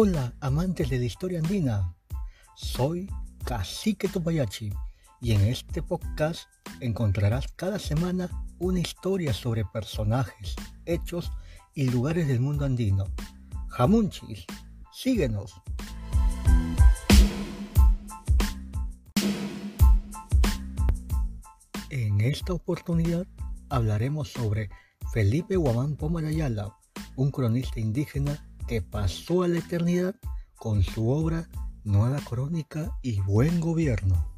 Hola, amantes de la historia andina. Soy Cacique Topayachi y en este podcast encontrarás cada semana una historia sobre personajes, hechos y lugares del mundo andino. Jamunchis, síguenos. En esta oportunidad hablaremos sobre Felipe Guamán Pomarayala, un cronista indígena que pasó a la eternidad con su obra Nueva Crónica y Buen Gobierno.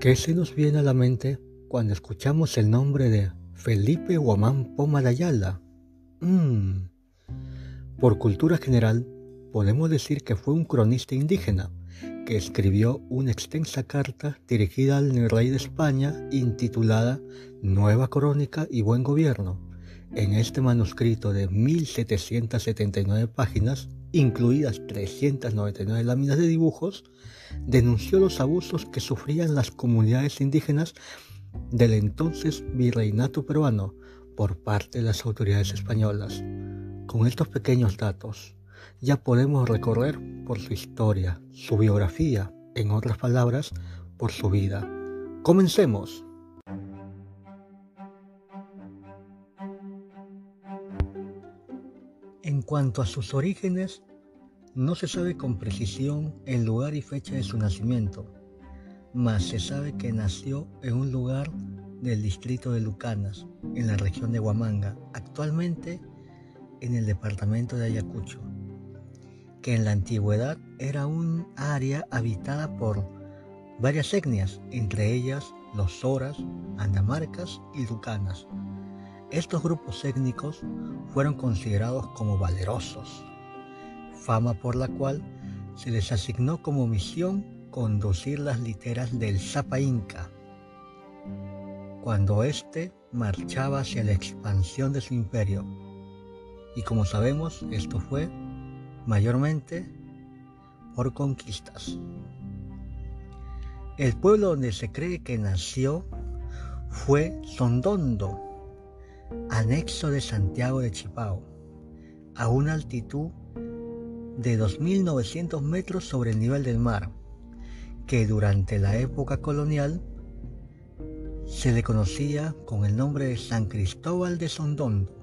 ¿Qué se nos viene a la mente cuando escuchamos el nombre de Felipe Guamán Pomarayala? Mm. Por cultura general, podemos decir que fue un cronista indígena que escribió una extensa carta dirigida al rey de España intitulada Nueva Crónica y Buen Gobierno. En este manuscrito de 1779 páginas, incluidas 399 láminas de dibujos, denunció los abusos que sufrían las comunidades indígenas del entonces virreinato peruano por parte de las autoridades españolas. Con estos pequeños datos, ya podemos recorrer por su historia, su biografía, en otras palabras, por su vida. Comencemos. En cuanto a sus orígenes, no se sabe con precisión el lugar y fecha de su nacimiento, mas se sabe que nació en un lugar del distrito de Lucanas, en la región de Huamanga, actualmente en el departamento de Ayacucho que en la antigüedad era un área habitada por varias etnias, entre ellas los Soras, Andamarcas y Lucanas. Estos grupos étnicos fueron considerados como valerosos, fama por la cual se les asignó como misión conducir las literas del Zapa Inca, cuando éste marchaba hacia la expansión de su imperio. Y como sabemos, esto fue mayormente por conquistas. El pueblo donde se cree que nació fue Sondondo, anexo de Santiago de Chipao, a una altitud de 2.900 metros sobre el nivel del mar, que durante la época colonial se le conocía con el nombre de San Cristóbal de Sondondo.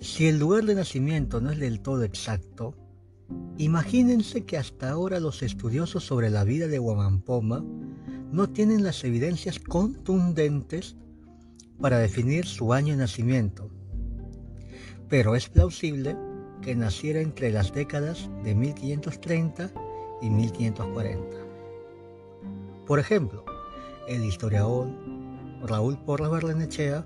Si el lugar de nacimiento no es del todo exacto, imagínense que hasta ahora los estudiosos sobre la vida de Guamampoma no tienen las evidencias contundentes para definir su año de nacimiento, pero es plausible que naciera entre las décadas de 1530 y 1540. Por ejemplo, el historiador Raúl Porras Barlenechea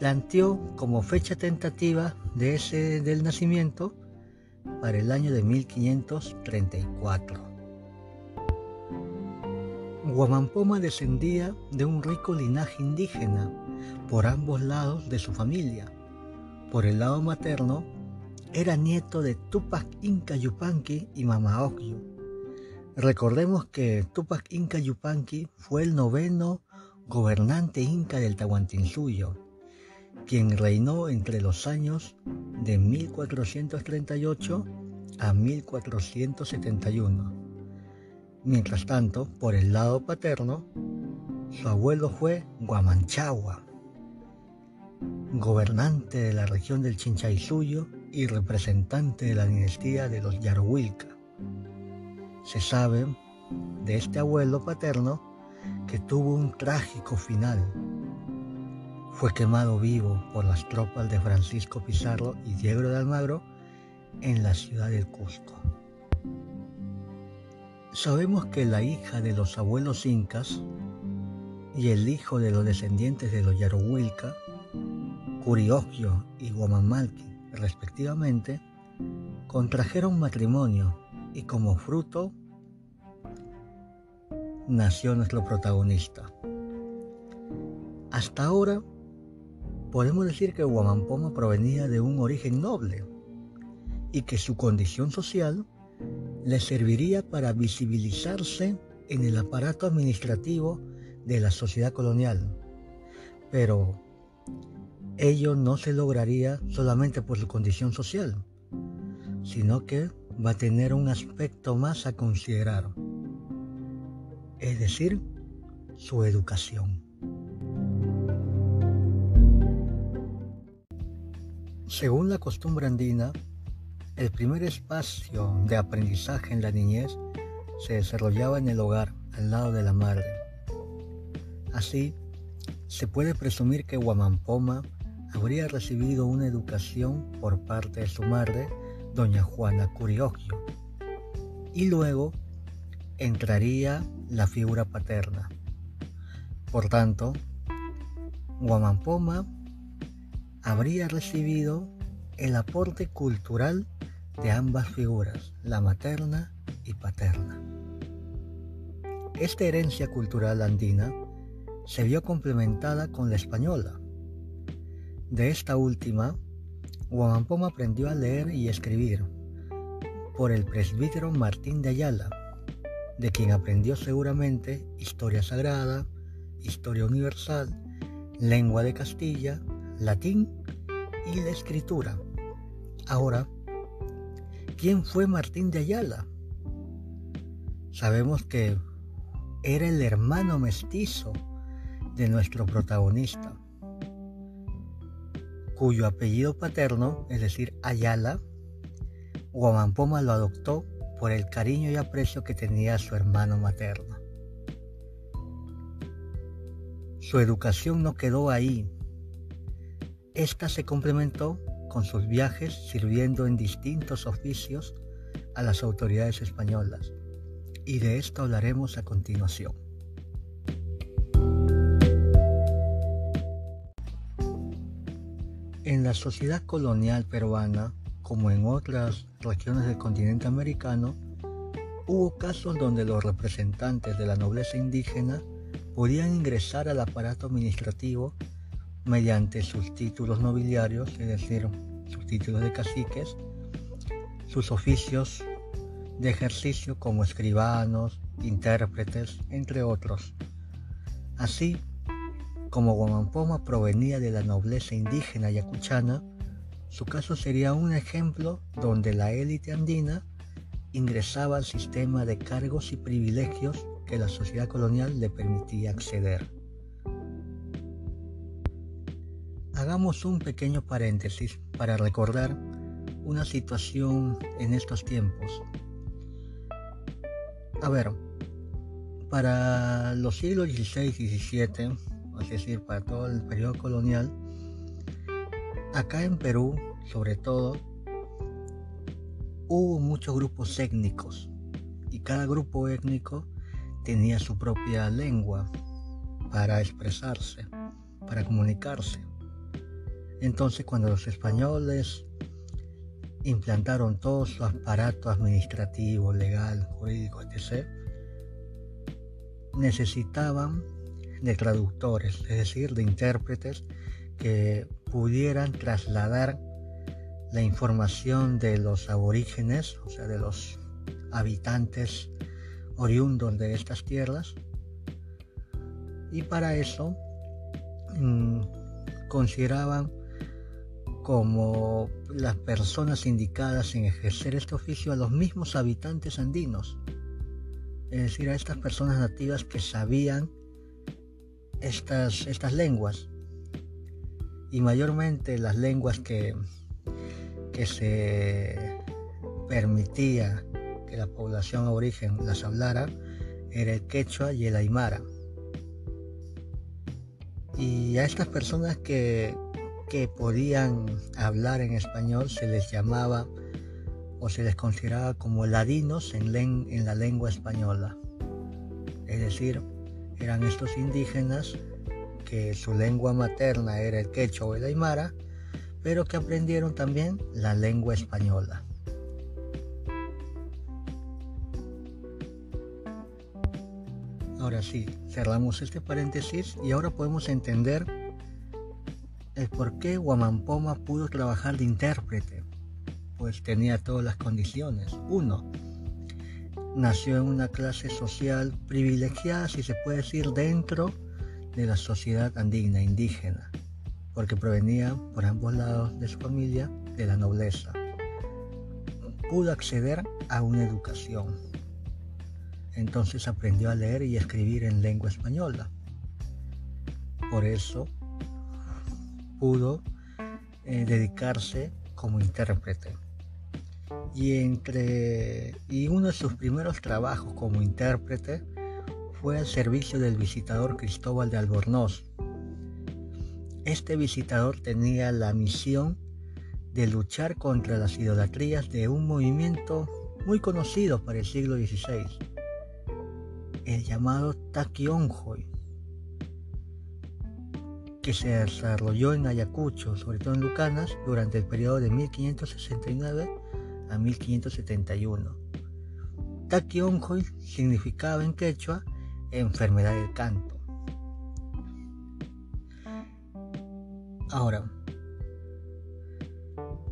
planteó como fecha tentativa de ese del nacimiento para el año de 1534. Guamampoma descendía de un rico linaje indígena por ambos lados de su familia. Por el lado materno, era nieto de Tupac Inca Yupanqui y Mama Ocllo. Recordemos que Tupac Inca Yupanqui fue el noveno gobernante inca del Tahuantinsuyo quien reinó entre los años de 1438 a 1471. Mientras tanto, por el lado paterno, su abuelo fue Guamanchagua, gobernante de la región del Chinchaysuyo y representante de la dinastía de los Yaruilca. Se sabe de este abuelo paterno que tuvo un trágico final fue quemado vivo por las tropas de Francisco Pizarro y Diego de Almagro en la ciudad del Cusco. Sabemos que la hija de los abuelos incas y el hijo de los descendientes de los Yarohuilca, Curiogio y Guamamalqui, respectivamente, contrajeron matrimonio y como fruto nació nuestro protagonista. Hasta ahora Podemos decir que Guamampoma provenía de un origen noble y que su condición social le serviría para visibilizarse en el aparato administrativo de la sociedad colonial. Pero ello no se lograría solamente por su condición social, sino que va a tener un aspecto más a considerar, es decir, su educación. Según la costumbre andina, el primer espacio de aprendizaje en la niñez se desarrollaba en el hogar, al lado de la madre. Así, se puede presumir que Guamampoma habría recibido una educación por parte de su madre, doña Juana Curiogio, y luego entraría la figura paterna. Por tanto, Guamampoma habría recibido el aporte cultural de ambas figuras, la materna y paterna. Esta herencia cultural andina se vio complementada con la española. De esta última, Guamampoma aprendió a leer y escribir por el presbítero Martín de Ayala, de quien aprendió seguramente historia sagrada, historia universal, lengua de Castilla, latín y la escritura. Ahora, ¿quién fue Martín de Ayala? Sabemos que era el hermano mestizo de nuestro protagonista, cuyo apellido paterno, es decir, Ayala, Guamampoma lo adoptó por el cariño y aprecio que tenía a su hermano materno. Su educación no quedó ahí. Esta se complementó con sus viajes sirviendo en distintos oficios a las autoridades españolas, y de esto hablaremos a continuación. En la sociedad colonial peruana, como en otras regiones del continente americano, hubo casos donde los representantes de la nobleza indígena podían ingresar al aparato administrativo mediante sus títulos nobiliarios, es decir, sus títulos de caciques, sus oficios de ejercicio como escribanos, intérpretes, entre otros. Así, como Guamampoma provenía de la nobleza indígena yacuchana, su caso sería un ejemplo donde la élite andina ingresaba al sistema de cargos y privilegios que la sociedad colonial le permitía acceder. Hagamos un pequeño paréntesis para recordar una situación en estos tiempos. A ver, para los siglos XVI y XVII, es decir, para todo el periodo colonial, acá en Perú, sobre todo, hubo muchos grupos étnicos y cada grupo étnico tenía su propia lengua para expresarse, para comunicarse. Entonces cuando los españoles implantaron todo su aparato administrativo, legal, jurídico, etc., necesitaban de traductores, es decir, de intérpretes que pudieran trasladar la información de los aborígenes, o sea, de los habitantes oriundos de estas tierras. Y para eso mm, consideraban como las personas indicadas en ejercer este oficio a los mismos habitantes andinos, es decir, a estas personas nativas que sabían estas, estas lenguas y mayormente las lenguas que, que se permitía que la población aborigen las hablara era el quechua y el aymara. Y a estas personas que, que podían hablar en español se les llamaba o se les consideraba como ladinos en, en la lengua española. Es decir, eran estos indígenas que su lengua materna era el quechua o el aymara, pero que aprendieron también la lengua española. Ahora sí, cerramos este paréntesis y ahora podemos entender el por qué Guamampoma pudo trabajar de intérprete, pues tenía todas las condiciones. Uno, nació en una clase social privilegiada, si se puede decir, dentro de la sociedad andina, indígena, porque provenía por ambos lados de su familia de la nobleza. Pudo acceder a una educación. Entonces aprendió a leer y escribir en lengua española. Por eso pudo eh, dedicarse como intérprete. Y, entre, y uno de sus primeros trabajos como intérprete fue al servicio del visitador Cristóbal de Albornoz. Este visitador tenía la misión de luchar contra las idolatrías de un movimiento muy conocido para el siglo XVI, el llamado Taquionjoy que se desarrolló en Ayacucho, sobre todo en Lucanas, durante el periodo de 1569 a 1571. Taquionjoy significaba en quechua enfermedad del canto. Ahora,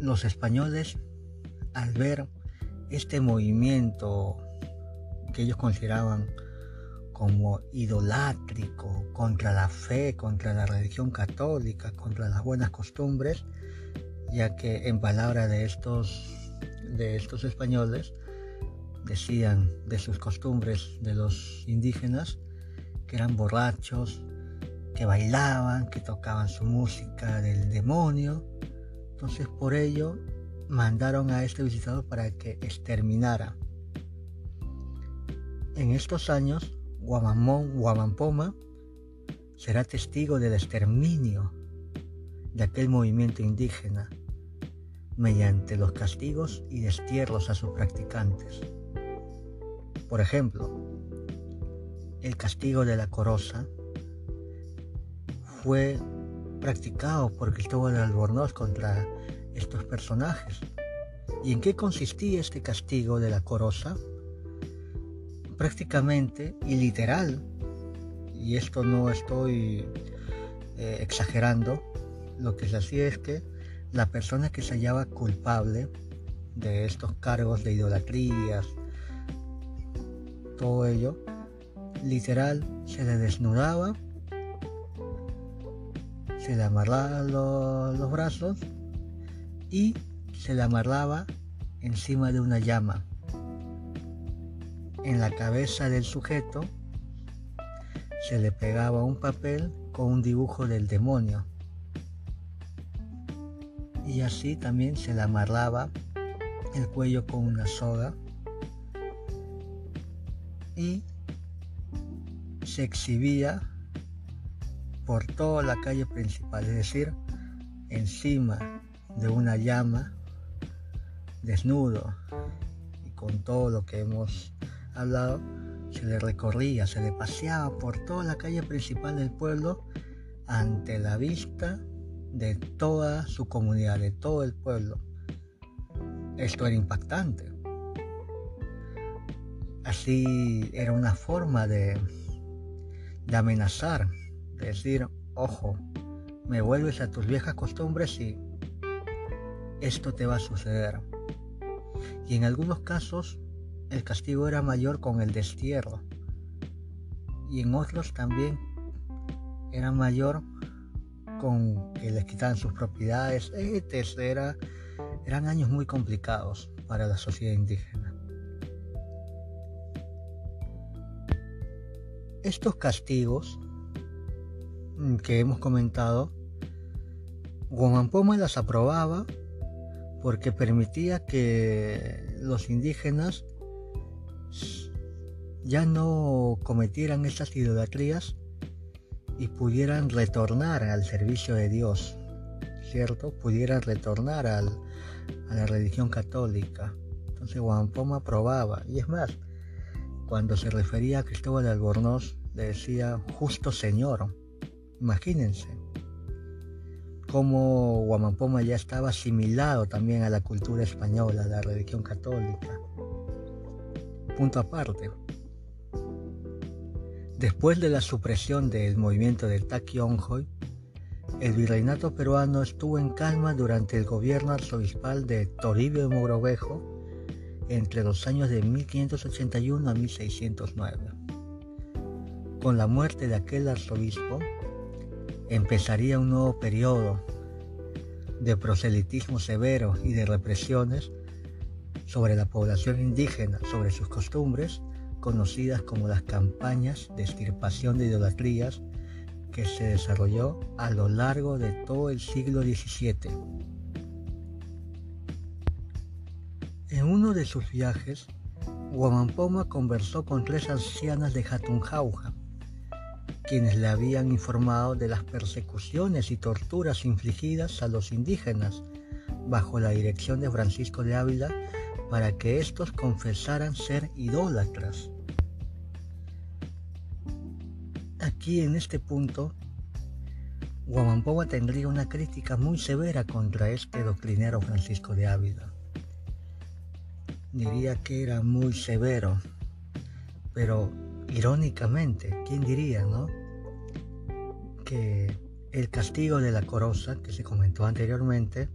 los españoles, al ver este movimiento que ellos consideraban como idolátrico contra la fe, contra la religión católica, contra las buenas costumbres, ya que en palabra de estos, de estos españoles decían de sus costumbres de los indígenas que eran borrachos, que bailaban, que tocaban su música del demonio. Entonces por ello mandaron a este visitador para que exterminara. En estos años Guamamón, Guamampoma será testigo del exterminio de aquel movimiento indígena mediante los castigos y destierros a sus practicantes. Por ejemplo, el castigo de la coroza fue practicado por Cristóbal Albornoz contra estos personajes. ¿Y en qué consistía este castigo de la coroza? Prácticamente y literal, y esto no estoy eh, exagerando, lo que se hacía es que la persona que se hallaba culpable de estos cargos de idolatrías, todo ello, literal se le desnudaba, se le amarraba los brazos y se le amarraba encima de una llama en la cabeza del sujeto se le pegaba un papel con un dibujo del demonio. Y así también se le amarraba el cuello con una soga y se exhibía por toda la calle principal, es decir, encima de una llama, desnudo y con todo lo que hemos al se le recorría, se le paseaba por toda la calle principal del pueblo ante la vista de toda su comunidad, de todo el pueblo. Esto era impactante. Así era una forma de, de amenazar, de decir, ojo, me vuelves a tus viejas costumbres y esto te va a suceder. Y en algunos casos el castigo era mayor con el destierro y en otros también era mayor con que les quitaban sus propiedades, etc. eran años muy complicados para la sociedad indígena. Estos castigos mm, que hemos comentado, Guamampoma las aprobaba porque permitía que los indígenas ya no cometieran esas idolatrías y pudieran retornar al servicio de Dios, ¿cierto? Pudieran retornar a la religión católica. Entonces Poma aprobaba. Y es más, cuando se refería a Cristóbal de Albornoz, le decía justo señor. Imagínense cómo Guamampoma ya estaba asimilado también a la cultura española, a la religión católica. Punto aparte. Después de la supresión del movimiento del Taquionjoy, el virreinato peruano estuvo en calma durante el gobierno arzobispal de Toribio de Mogrovejo entre los años de 1581 a 1609. Con la muerte de aquel arzobispo, empezaría un nuevo periodo de proselitismo severo y de represiones sobre la población indígena, sobre sus costumbres, conocidas como las campañas de extirpación de idolatrías que se desarrolló a lo largo de todo el siglo XVII. En uno de sus viajes, Guamampoma conversó con tres ancianas de Jatunjauja, quienes le habían informado de las persecuciones y torturas infligidas a los indígenas bajo la dirección de Francisco de Ávila para que éstos confesaran ser idólatras. Aquí en este punto, Guamampoma tendría una crítica muy severa contra este doctrinero Francisco de Ávila. Diría que era muy severo, pero irónicamente, ¿quién diría, no? Que el castigo de la corosa, que se comentó anteriormente,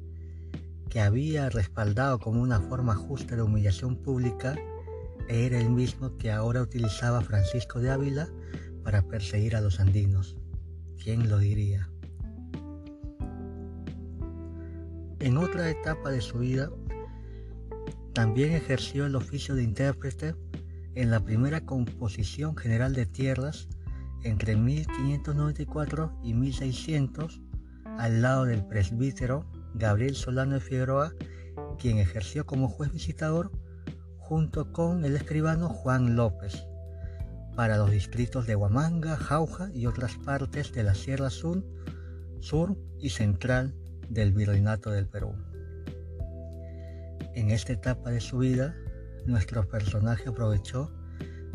que había respaldado como una forma justa de humillación pública, era el mismo que ahora utilizaba Francisco de Ávila para perseguir a los andinos. ¿Quién lo diría? En otra etapa de su vida, también ejerció el oficio de intérprete en la primera composición general de tierras entre 1594 y 1600 al lado del presbítero Gabriel Solano de Figueroa, quien ejerció como juez visitador junto con el escribano Juan López para los distritos de Huamanga, Jauja y otras partes de la Sierra Sur, sur y central del Virreinato del Perú. En esta etapa de su vida, nuestro personaje aprovechó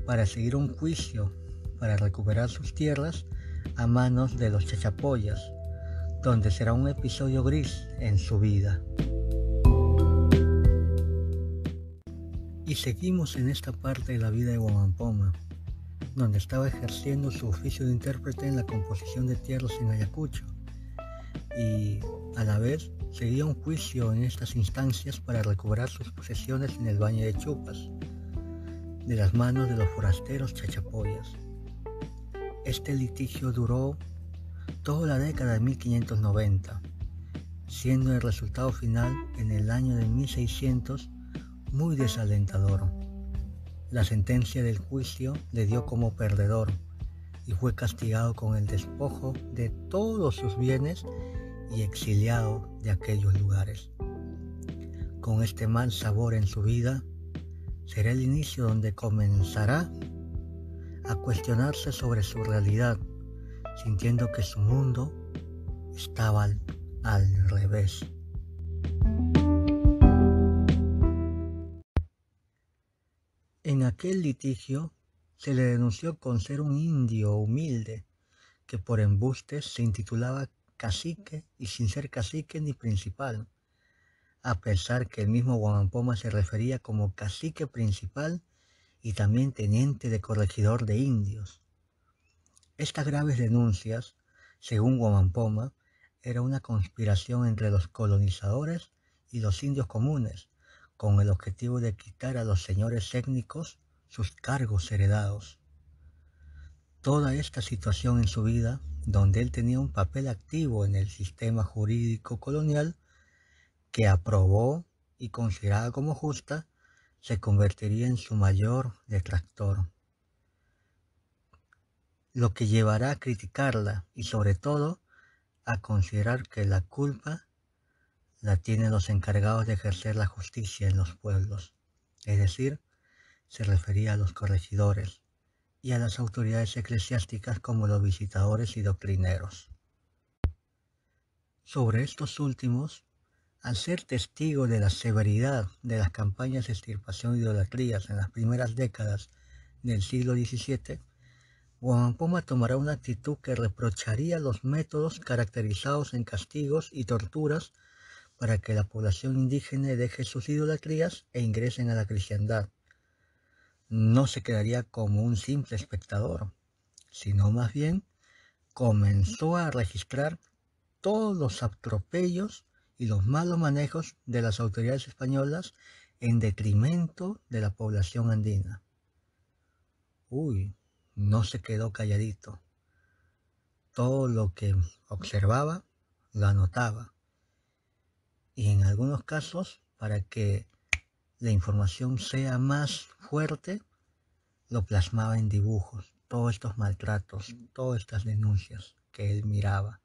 para seguir un juicio para recuperar sus tierras a manos de los chachapoyas, donde será un episodio gris en su vida. Y seguimos en esta parte de la vida de Guamampoma, donde estaba ejerciendo su oficio de intérprete en la composición de tierras en Ayacucho, y a la vez seguía un juicio en estas instancias para recuperar sus posesiones en el Valle de Chupas, de las manos de los forasteros chachapoyas. Este litigio duró toda la década de 1590, siendo el resultado final en el año de 1600 muy desalentador. La sentencia del juicio le dio como perdedor y fue castigado con el despojo de todos sus bienes y exiliado de aquellos lugares. Con este mal sabor en su vida, será el inicio donde comenzará a cuestionarse sobre su realidad sintiendo que su mundo estaba al, revés. En aquel litigio se le denunció con ser un indio humilde que por embustes se intitulaba cacique y sin ser cacique ni principal, a pesar que el mismo Guamampoma se refería como cacique principal y también teniente de corregidor de indios. Estas graves denuncias, según Guamampoma, era una conspiración entre los colonizadores y los indios comunes, con el objetivo de quitar a los señores étnicos sus cargos heredados. Toda esta situación en su vida, donde él tenía un papel activo en el sistema jurídico colonial, que aprobó y consideraba como justa, se convertiría en su mayor detractor lo que llevará a criticarla y sobre todo a considerar que la culpa la tienen los encargados de ejercer la justicia en los pueblos, es decir, se refería a los corregidores y a las autoridades eclesiásticas como los visitadores y doctrineros. Sobre estos últimos, al ser testigo de la severidad de las campañas de extirpación y idolatrías en las primeras décadas del siglo XVII, Guamampoma tomará una actitud que reprocharía los métodos caracterizados en castigos y torturas para que la población indígena deje sus idolatrías e ingresen a la cristiandad. No se quedaría como un simple espectador, sino más bien comenzó a registrar todos los atropellos y los malos manejos de las autoridades españolas en detrimento de la población andina. Uy, no se quedó calladito. Todo lo que observaba lo anotaba. Y en algunos casos, para que la información sea más fuerte, lo plasmaba en dibujos, todos estos maltratos, todas estas denuncias que él miraba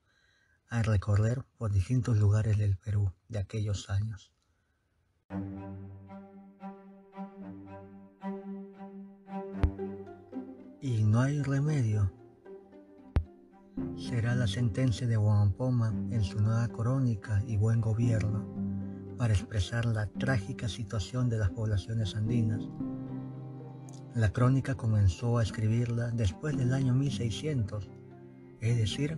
al recorrer por distintos lugares del Perú de aquellos años. Y no hay remedio. Será la sentencia de Huampoma en su nueva crónica y buen gobierno para expresar la trágica situación de las poblaciones andinas la crónica comenzó a escribirla después del año 1600, es decir,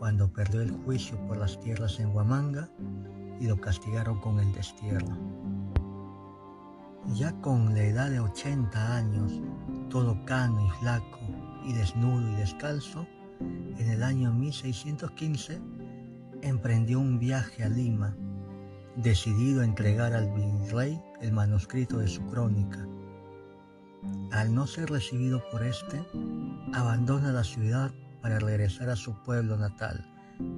cuando perdió el juicio por las tierras en Huamanga y lo castigaron con el destierro. Ya con la edad de 80 años, todo cano y flaco y desnudo y descalzo, en el año 1615 emprendió un viaje a Lima, decidido a entregar al virrey el manuscrito de su crónica al no ser recibido por éste, abandona la ciudad para regresar a su pueblo natal,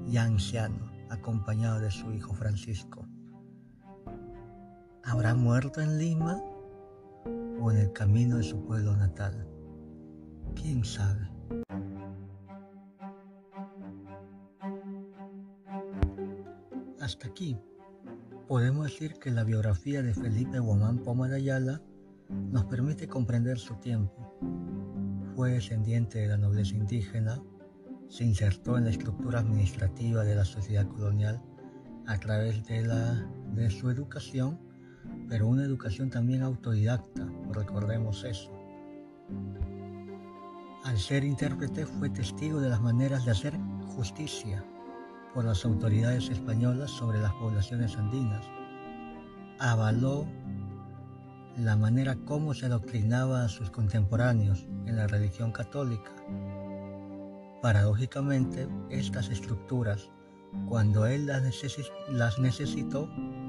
ya anciano, acompañado de su hijo Francisco. ¿Habrá muerto en Lima en el camino de su pueblo natal? ¿Quién sabe? Hasta aquí podemos decir que la biografía de Felipe Guamán Poma de Ayala nos permite comprender su tiempo. Fue descendiente de la nobleza indígena, se insertó en la estructura administrativa de la sociedad colonial a través de, la, de su educación, pero una educación también autodidacta, recordemos eso. Al ser intérprete fue testigo de las maneras de hacer justicia por las autoridades españolas sobre las poblaciones andinas. Avaló la manera como se adoctrinaba a sus contemporáneos en la religión católica. Paradójicamente, estas estructuras, cuando él las, necesitó,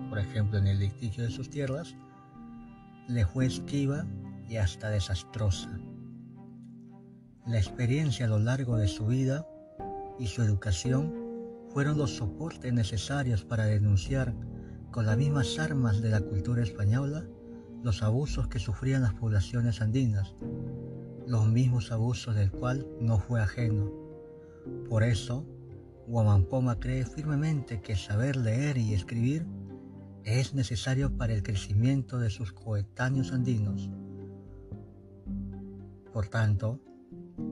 por ejemplo en el litigio de sus tierras, le fue esquiva y hasta desastrosa. La experiencia a lo largo de su vida y su educación fueron los soportes necesarios para denunciar con las mismas armas de la cultura española los abusos que sufrían las poblaciones andinas, los mismos abusos del cual no fue ajeno. Por eso, Guamampoma cree firmemente que saber leer y escribir es necesario para el crecimiento de sus coetáneos andinos. Por tanto,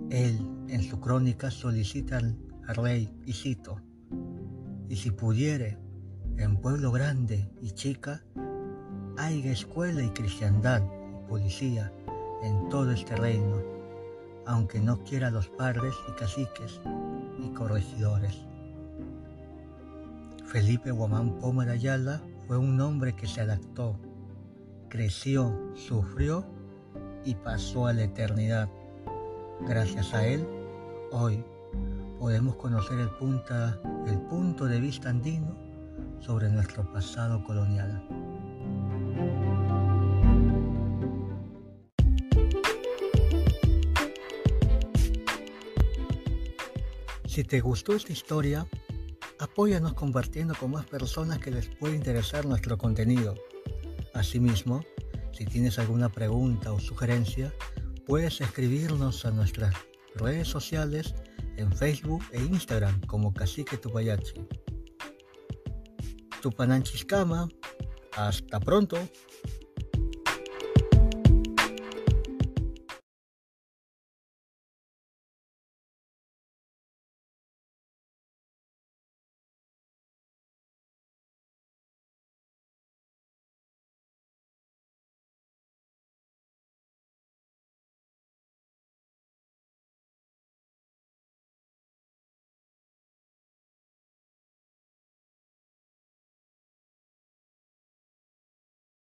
él en su crónica solicita al rey, y cito, y si pudiere, en pueblo grande y chica, hay escuela y cristiandad y policía en todo este reino, aunque no quiera los padres y caciques y corregidores. Felipe Guamán Poma de Ayala fue un hombre que se adaptó, creció, sufrió y pasó a la eternidad. Gracias a él, hoy podemos conocer el, punto de vista andino sobre nuestro pasado colonial. Si te gustó esta historia, apóyanos compartiendo con más personas que les puede interesar nuestro contenido. Asimismo, si tienes alguna pregunta o sugerencia, puedes escribirnos a nuestras redes sociales en Facebook e Instagram como Cacique Tupayachi. Tupananchiscama, hasta pronto.